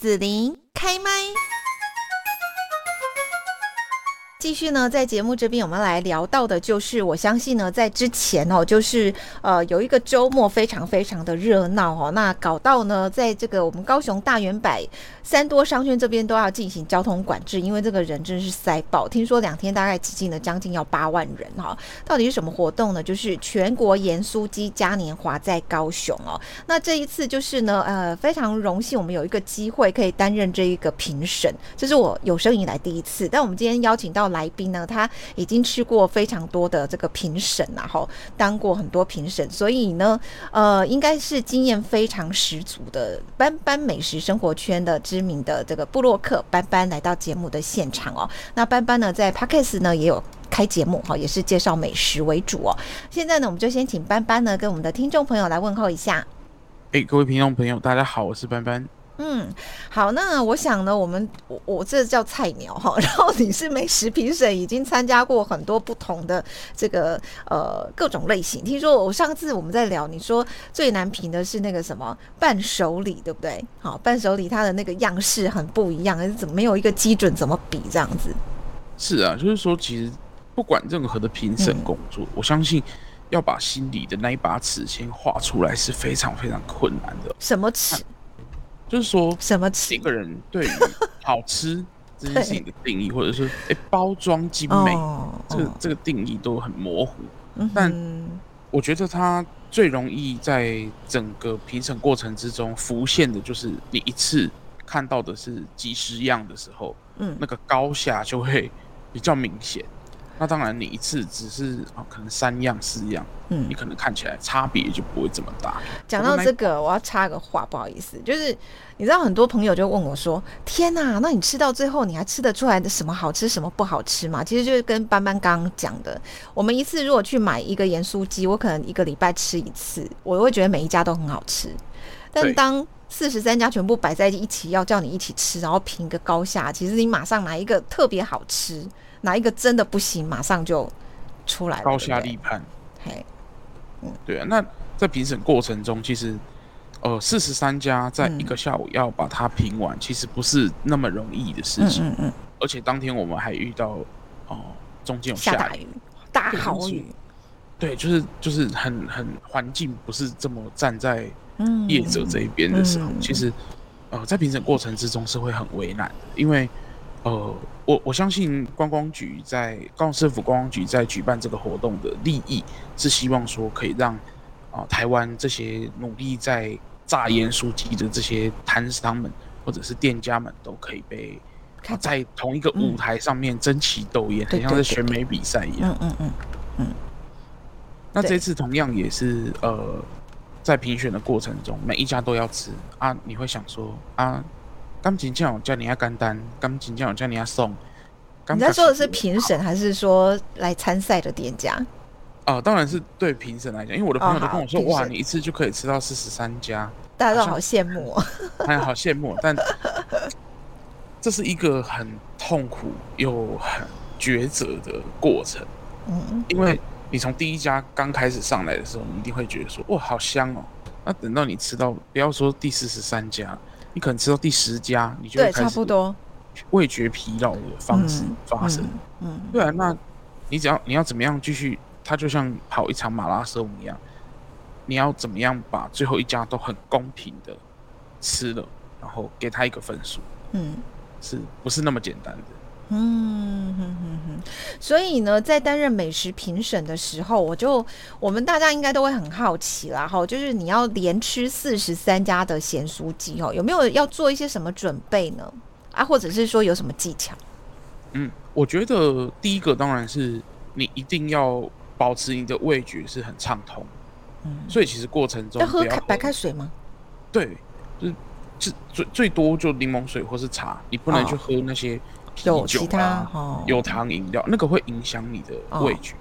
子琳开麦。继续呢，在节目这边，我们来聊到的就是，我相信呢，在之前哦，就是呃，有一个周末非常非常的热闹哦，那搞到呢，在这个我们高雄大圆百三多商圈这边都要进行交通管制，因为这个人真是塞爆，听说两天大概挤进了将近要八万人哈。到底是什么活动呢？就是全国盐酥鸡嘉年华在高雄哦。那这一次就是呢，呃，非常荣幸我们有一个机会可以担任这一个评审，这是我有生以来第一次。但我们今天邀请到。来宾呢，他已经吃过非常多的这个评审然后当过很多评审，所以呢，呃，应该是经验非常十足的班班美食生活圈的知名的这个布洛克班班来到节目的现场哦。那班班呢，在 Podcast 呢也有开节目哈，也是介绍美食为主哦。现在呢，我们就先请班班呢跟我们的听众朋友来问候一下。哎，各位听众朋友，大家好，我是班班。嗯，好，那我想呢，我们我我这叫菜鸟哈，然后你是美食评审，已经参加过很多不同的这个呃各种类型。听说我上次我们在聊，你说最难评的是那个什么伴手礼，对不对？好，伴手礼它的那个样式很不一样，是怎么没有一个基准怎么比这样子？是啊，就是说其实不管任何的评审工作，我相信要把心里的那一把尺先画出来是非常非常困难的。什么尺？就是说，什么一个人对于好吃这件事情的定义，或者是 哎包装精美，这个这个定义都很模糊。但我觉得它最容易在整个评审过程之中浮现的，就是你一次看到的是几十样的时候，嗯，那个高下就会比较明显。那当然，你一次只是啊，可能三样四样，嗯，你可能看起来差别就不会这么大。讲到这个，我要插个话，不好意思，就是你知道，很多朋友就问我说：“天哪，那你吃到最后，你还吃得出来的什么好吃，什么不好吃吗？”其实就是跟班班刚刚讲的，我们一次如果去买一个盐酥鸡，我可能一个礼拜吃一次，我会觉得每一家都很好吃。但当四十三家全部摆在一起，要叫你一起吃，然后评个高下，其实你马上拿一个特别好吃。哪一个真的不行，马上就出来了高下立判。嘿，嗯，对啊。那在评审过程中，其实呃，四十三家在一个下午要把它评完，其实不是那么容易的事情。嗯嗯。而且当天我们还遇到哦，中间有下大雨，大好雨。对，就是就是很很环境不是这么站在业者这一边的时候，其实呃，在评审过程之中是会很为难的，因为。呃，我我相信观光局在高雄市府观光局在举办这个活动的利益是希望说可以让啊台湾这些努力在炸烟书籍的这些摊商们或者是店家们都可以被在同一个舞台上面争奇斗艳，很像是选美比赛一样。嗯嗯嗯嗯。那这次同样也是呃，在评选的过程中，每一家都要吃啊，你会想说啊。钢琴匠叫你要干单，钢琴匠叫你要送。你在说的是评审，还是说来参赛的店家？哦，当然是对评审来讲，因为我的朋友都跟我说，哇，你一次就可以吃到四十三家，大家都好羡慕，哎，好羡慕。但这是一个很痛苦又很抉择的过程。嗯，因为你从第一家刚开始上来的时候，你一定会觉得说，哇，好香哦。那等到你吃到，不要说第四十三家。你可能吃到第十家，你就开始味觉疲劳的方式发生。嗯，对啊，那你只要你要怎么样继续？它就像跑一场马拉松一样，你要怎么样把最后一家都很公平的吃了，然后给他一个分数？嗯，是不是那么简单的？嗯哼哼哼，所以呢，在担任美食评审的时候，我就我们大家应该都会很好奇啦，哈，就是你要连吃四十三家的咸酥鸡哦，有没有要做一些什么准备呢？啊，或者是说有什么技巧？嗯，我觉得第一个当然是你一定要保持你的味觉是很畅通，嗯，所以其实过程中要喝开白开水吗？对，就是最最最多就柠檬水或是茶，你不能去喝那些。有其他有糖饮料，那个会影响你的味觉。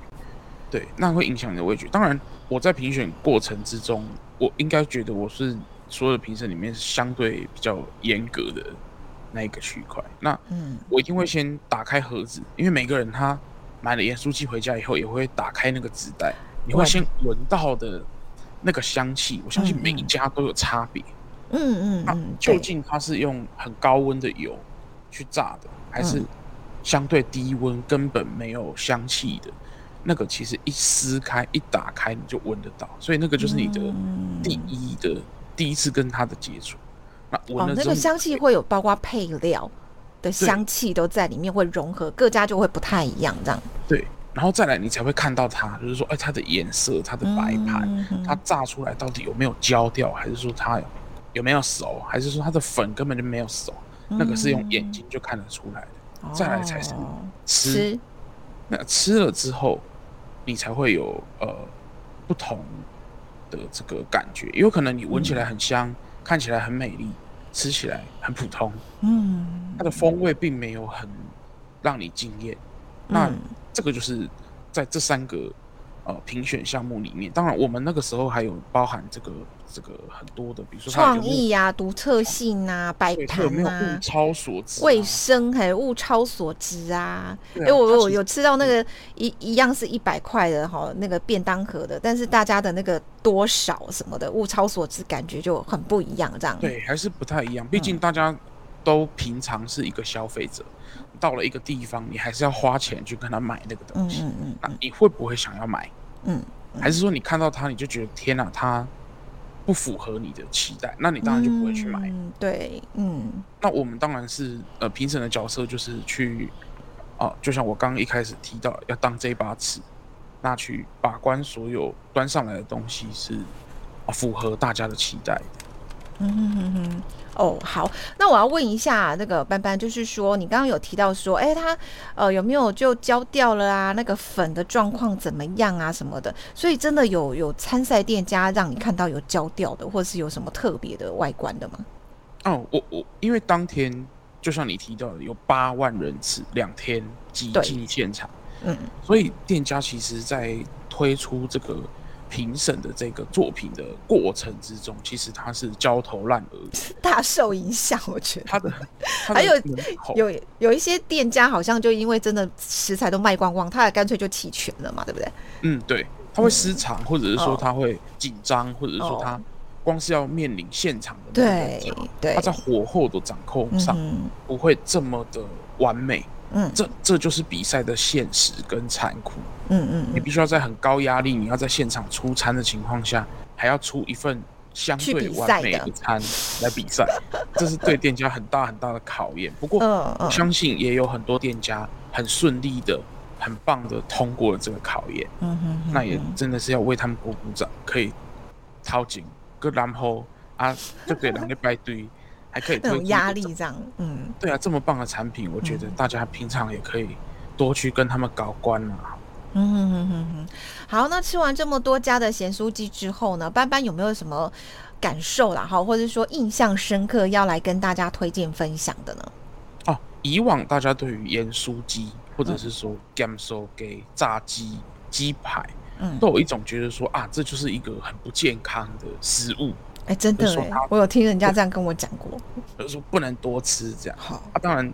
对，那会影响你的味觉。当然，我在评选过程之中，我应该觉得我是所有的评审里面相对比较严格的那一个区块。那嗯，我一定会先打开盒子，因为每个人他买了盐酥鸡回家以后，也会打开那个纸袋，你会先闻到的那个香气。我相信每一家都有差别。嗯嗯嗯嗯，究竟它是用很高温的油去炸的，还是相对低温根本没有香气的？那个其实一撕开一打开你就闻得到，所以那个就是你的第一的第一次跟它的接触。那闻了那个香气会有包括配料的香气都在里面，会融合，各家就会不太一样这样。对。然后再来，你才会看到它，就是说，哎，它的颜色、它的白盘，它炸出来到底有没有焦掉，还是说它有没有熟，还是说它的粉根本就没有熟？那个是用眼睛就看得出来的。再来才是吃，那吃了之后，你才会有呃不同的这个感觉。有可能你闻起来很香，看起来很美丽，吃起来很普通。嗯，它的风味并没有很让你惊艳。那这个就是在这三个呃评选项目里面，当然我们那个时候还有包含这个这个很多的，比如说创意呀、独特性啊、摆盘啊、物超所值、卫生还有物超所值啊。哎，我我有吃到那个一一样是一百块的哈，那个便当盒的，但是大家的那个多少什么的物超所值，感觉就很不一样，这样对，还是不太一样。毕竟大家都平常是一个消费者。到了一个地方，你还是要花钱去跟他买那个东西。嗯嗯那你会不会想要买？嗯，还是说你看到它你就觉得天哪，它不符合你的期待，那你当然就不会去买。对，嗯。那我们当然是呃评审的角色就是去啊，就像我刚刚一开始提到，要当这把尺，那去把关所有端上来的东西是啊符合大家的期待的。嗯哼哼哼。哦，好，那我要问一下那个班班，就是说你刚刚有提到说，哎，他呃有没有就焦掉了啊？那个粉的状况怎么样啊？什么的？所以真的有有参赛店家让你看到有焦掉的，或者是有什么特别的外观的吗？哦，我我因为当天就像你提到的，有八万人次，两天挤进现场，嗯，所以店家其实在推出这个。评审的这个作品的过程之中，其实他是焦头烂额，大受影响。我觉得他的还有有有一些店家好像就因为真的食材都卖光光，他也干脆就弃权了嘛，对不对？嗯，对，他会失常，或者是说他会紧张，或者是说他光是要面临现场的对对，他在火候的掌控上不会这么的完美。嗯，这这就是比赛的现实跟残酷。嗯嗯，你必须要在很高压力，你要在现场出餐的情况下，还要出一份相对完美的餐来比赛，这是对店家很大很大的考验。不过，我相信也有很多店家很顺利的、很棒的通过了这个考验。嗯哼，那也真的是要为他们鼓鼓掌，可以掏紧，个然后啊，就给人家排队。还可以那种压力这样，嗯，对啊，这么棒的产品，我觉得大家平常也可以多去跟他们搞关啊。嗯哼哼哼哼。好，那吃完这么多家的咸酥鸡之后呢，班班有没有什么感受啦？哈，或者说印象深刻要来跟大家推荐分享的呢？哦，以往大家对于盐酥鸡或者是说 gamso 给炸鸡鸡排，嗯，都有一种觉得说啊，这就是一个很不健康的食物。哎，真的哎，我有听人家这样跟我讲过，就是说不能多吃这样。好啊，当然，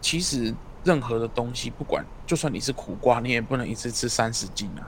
其实任何的东西，不管就算你是苦瓜，你也不能一次吃三十斤啊。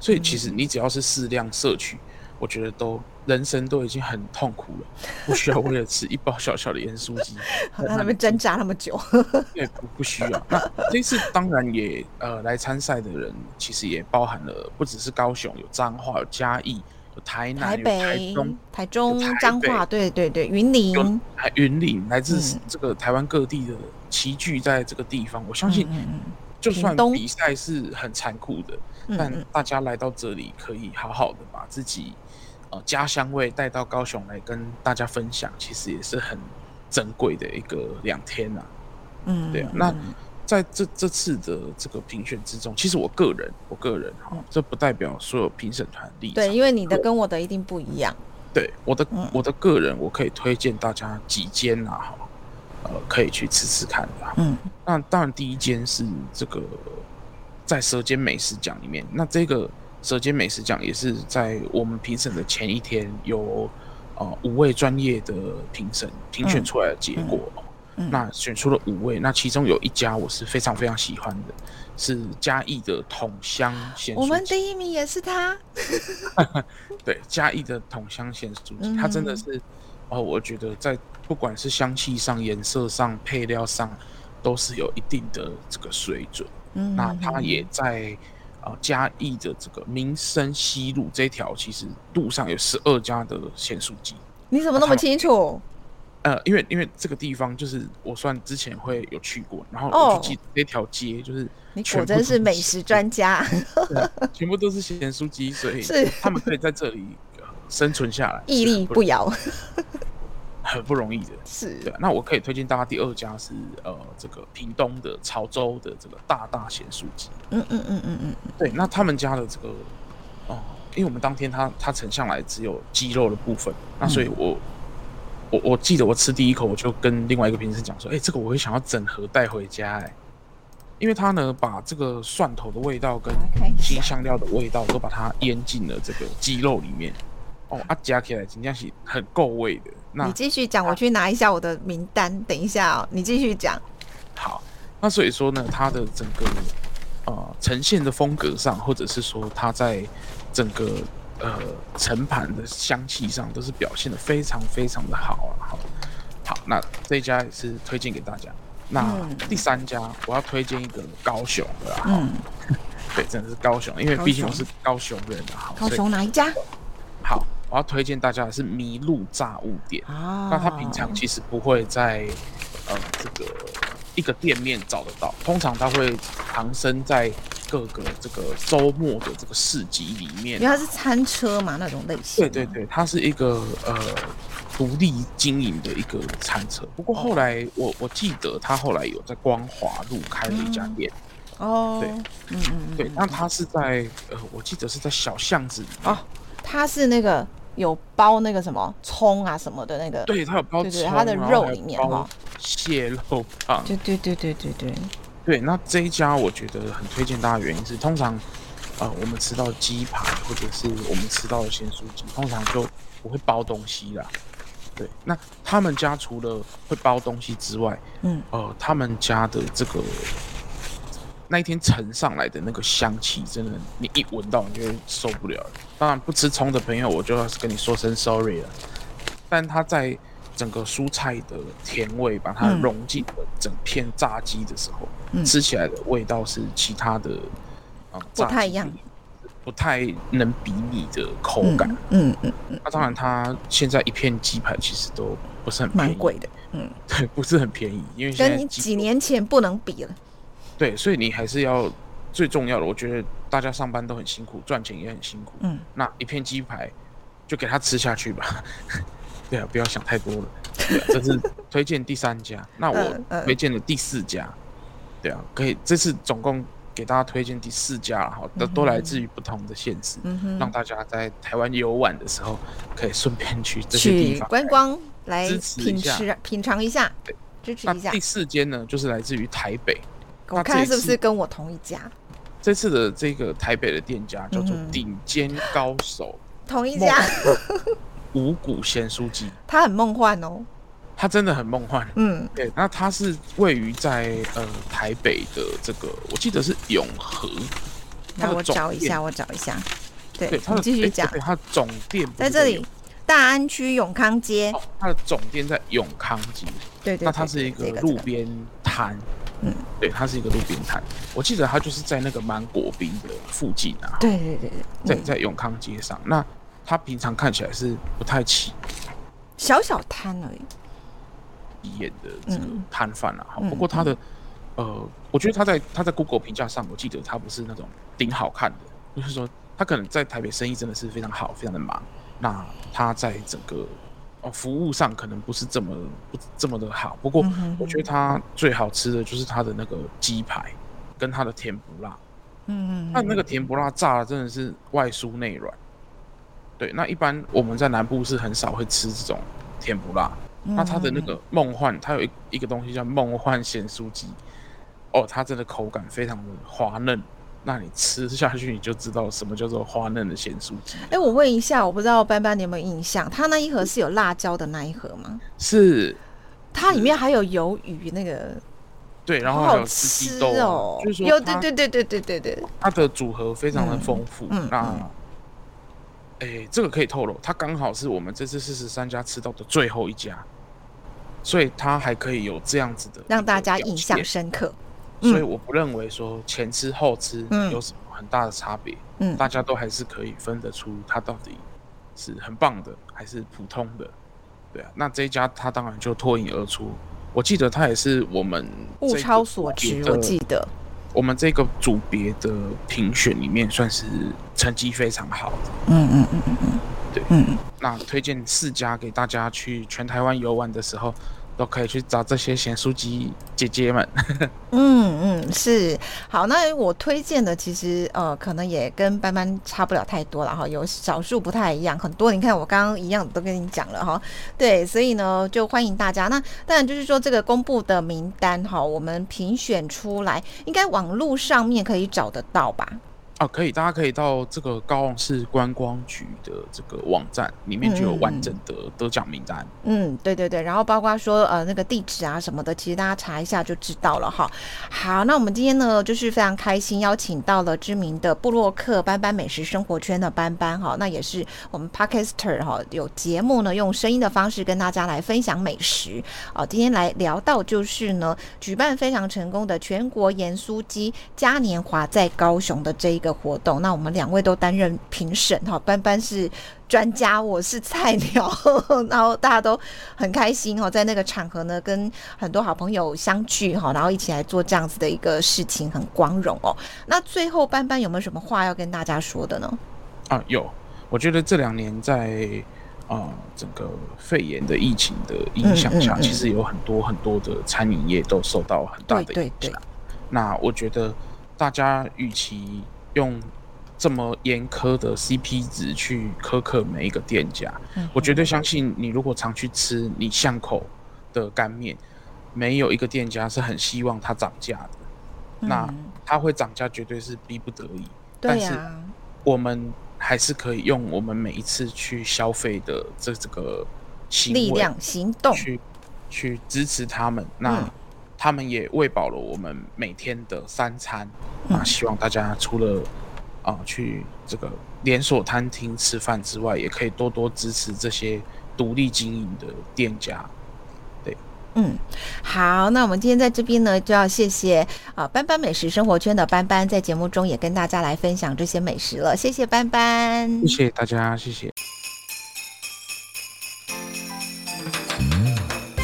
所以其实你只要是适量摄取，我觉得都人生都已经很痛苦了，不需要为了吃一包小小的盐酥鸡，在那边挣扎那么久。对，不不需要。那这次当然也呃来参赛的人，其实也包含了不只是高雄，有彰化，有嘉义。台南、台北、台中、台中、彰化，对对对，云林，还云林，来自这个台湾各地的齐聚在这个地方。我相信，就算比赛是很残酷的，但大家来到这里，可以好好的把自己呃家乡味带到高雄来跟大家分享，其实也是很珍贵的一个两天呐。嗯，对啊，那。在这这次的这个评选之中，其实我个人，我个人哈，这不代表所有评审团立场。对，因为你的跟我的一定不一样。对，我的我的个人，我可以推荐大家几间啊，哈，呃，可以去吃吃看的。嗯，那当然第一间是这个在舌尖美食奖里面，那这个舌尖美食奖也是在我们评审的前一天，有呃五位专业的评审评选出来的结果。那选出了五位，那其中有一家我是非常非常喜欢的，是嘉义的桶香鲜。我们第一名也是他。对，嘉义的桶香鲜酥鸡，它真的是哦，我觉得在不管是香气上、颜色上、配料上，都是有一定的这个水准。嗯，那它也在啊嘉义的这个民生西路这条，其实路上有十二家的咸酥鸡。你怎么那么清楚？呃，因为因为这个地方就是我算之前会有去过，然后我就记这条街就是你果真是美食专家，全部都是咸酥鸡，所以是他们可以在这里生存下来，屹立不摇，很不容易的。是对，那我可以推荐大家第二家是呃这个屏东的潮州的这个大大咸酥鸡。嗯嗯嗯嗯嗯，对，那他们家的这个哦，因为我们当天他他呈上来只有鸡肉的部分，那所以我。我我记得我吃第一口，我就跟另外一个评审讲说：“哎，这个我会想要整盒带回家，哎，因为他呢把这个蒜头的味道跟新香料的味道都把它腌进了这个鸡肉里面。哦，啊，加起来真的是很够味的。那你继续讲，我去拿一下我的名单。等一下哦，你继续讲。好，那所以说呢，它的整个呃呈现的风格上，或者是说它在整个。呃，盛盘的香气上都是表现的非常非常的好啊，好，好，那这一家也是推荐给大家。那第三家我要推荐一个高雄的，嗯，对，真的是高雄，因为毕竟我是高雄人啊。高雄哪一家？好，我要推荐大家的是麋鹿炸物店啊。那他平常其实不会在呃这个一个店面找得到，通常他会藏身在。各个这个周末的这个市集里面，因为它是餐车嘛，那种类型。对对对，它是一个呃独立经营的一个餐车。不过后来我我记得他后来有在光华路开了一家店。哦，对，嗯嗯对，那他是在呃，我记得是在小巷子里。哦，他是那个有包那个什么葱啊什么的那个。对，他有包葱，他的肉里面哈，蟹肉棒。对对对对对对。对，那这一家我觉得很推荐大家，原因是通常，呃，我们吃到鸡排或者是我们吃到的鲜蔬鸡，通常就不会包东西啦。对，那他们家除了会包东西之外，嗯，呃，他们家的这个那一天盛上来的那个香气，真的你一闻到你就受不了。当然不吃葱的朋友，我就要跟你说声 sorry 了。但他在。整个蔬菜的甜味把它融进了整片炸鸡的时候，吃起来的味道是其他的啊不太一样，不太能比拟的口感。嗯嗯嗯。那当然，它现在一片鸡排其实都不是很蛮贵的。嗯，对，不是很便宜，因为跟你几年前不能比了。对，所以你还是要最重要的，我觉得大家上班都很辛苦，赚钱也很辛苦。嗯，那一片鸡排就给它吃下去吧。对啊，不要想太多了。这是 推荐第三家，那我推荐的第四家。对啊，可以，这次总共给大家推荐第四家了哈，都都来自于不同的县市，让大家在台湾游玩的时候可以顺便去这些地方观光，来品吃品尝一下，对，支持一下。第四间呢，就是来自于台北，我看是不是跟我同一家？这次的这个台北的店家叫做顶尖高手，同一家。五谷咸酥鸡，它很梦幻哦，它真的很梦幻。嗯，对，那它是位于在呃台北的这个，我记得是永和。那我找一下，我找一下。对，你继续讲。它总店在这里，大安区永康街。它的总店在永康街。对对。那它是一个路边摊。嗯，对，它是一个路边摊。我记得它就是在那个芒果冰的附近啊。对对对对。在在永康街上那。它平常看起来是不太起，小小摊而已，眼的这个摊贩啊。好，不过他的呃，我觉得他在他在 Google 评价上，我记得他不是那种顶好看的，就是说他可能在台北生意真的是非常好，非常的忙。那他在整个哦服务上可能不是这么不这么的好。不过我觉得他最好吃的就是他的那个鸡排跟他的甜不辣。嗯嗯，他那个甜不辣炸的真的是外酥内软。对，那一般我们在南部是很少会吃这种甜不辣。那它的那个梦幻，它有一一个东西叫梦幻咸酥鸡，哦，它真的口感非常的滑嫩。那你吃下去你就知道什么叫做滑嫩的咸酥鸡。哎，我问一下，我不知道班班你有没有印象，它那一盒是有辣椒的那一盒吗？是。它里面还有鱿鱼那个。对，然后还有四季豆哦，就是说，有对对对对对对对。它的组合非常的丰富。嗯。那。哎，这个可以透露，它刚好是我们这次四十三家吃到的最后一家，所以它还可以有这样子的让大家印象深刻。所以我不认为说前吃后吃有什么很大的差别，嗯，大家都还是可以分得出它到底是很棒的还是普通的，对啊。那这一家它当然就脱颖而出，我记得它也是我们物超所值，我记得。我们这个组别的评选里面算是成绩非常好的。嗯嗯嗯嗯嗯，对，嗯。那推荐四家给大家去全台湾游玩的时候。都可以去找这些咸酥鸡姐姐们。嗯嗯，是好。那我推荐的其实呃，可能也跟班班差不了太多了哈，有少数不太一样，很多你看我刚刚一样都跟你讲了哈。对，所以呢，就欢迎大家。那当然就是说这个公布的名单哈，我们评选出来，应该网络上面可以找得到吧？啊，可以，大家可以到这个高雄市观光局的这个网站里面就有完整的得奖名单。嗯，对对对，然后包括说呃那个地址啊什么的，其实大家查一下就知道了哈。好，那我们今天呢就是非常开心，邀请到了知名的布洛克班班美食生活圈的班班哈，那也是我们 Podcaster 哈，有节目呢用声音的方式跟大家来分享美食哦。今天来聊到就是呢，举办非常成功的全国盐酥鸡嘉年华在高雄的这一个。活动，那我们两位都担任评审哈，班班是专家，我是菜鸟，然后大家都很开心哦，在那个场合呢，跟很多好朋友相聚哈，然后一起来做这样子的一个事情，很光荣哦。那最后班班有没有什么话要跟大家说的呢？啊，有，我觉得这两年在啊整个肺炎的疫情的影响下，其实有很多很多的餐饮业都受到很大的影响。那我觉得大家与其用这么严苛的 CP 值去苛刻每一个店家，我绝对相信你如果常去吃你巷口的干面，没有一个店家是很希望它涨价的。那它会涨价绝对是逼不得已，但是我们还是可以用我们每一次去消费的这这个行力量行动。去去支持他们。那他们也喂饱了我们每天的三餐啊！希望大家除了啊去这个连锁餐厅吃饭之外，也可以多多支持这些独立经营的店家。对，嗯，好，那我们今天在这边呢，就要谢谢啊斑斑美食生活圈的斑斑，在节目中也跟大家来分享这些美食了。谢谢斑斑，谢谢大家，谢谢。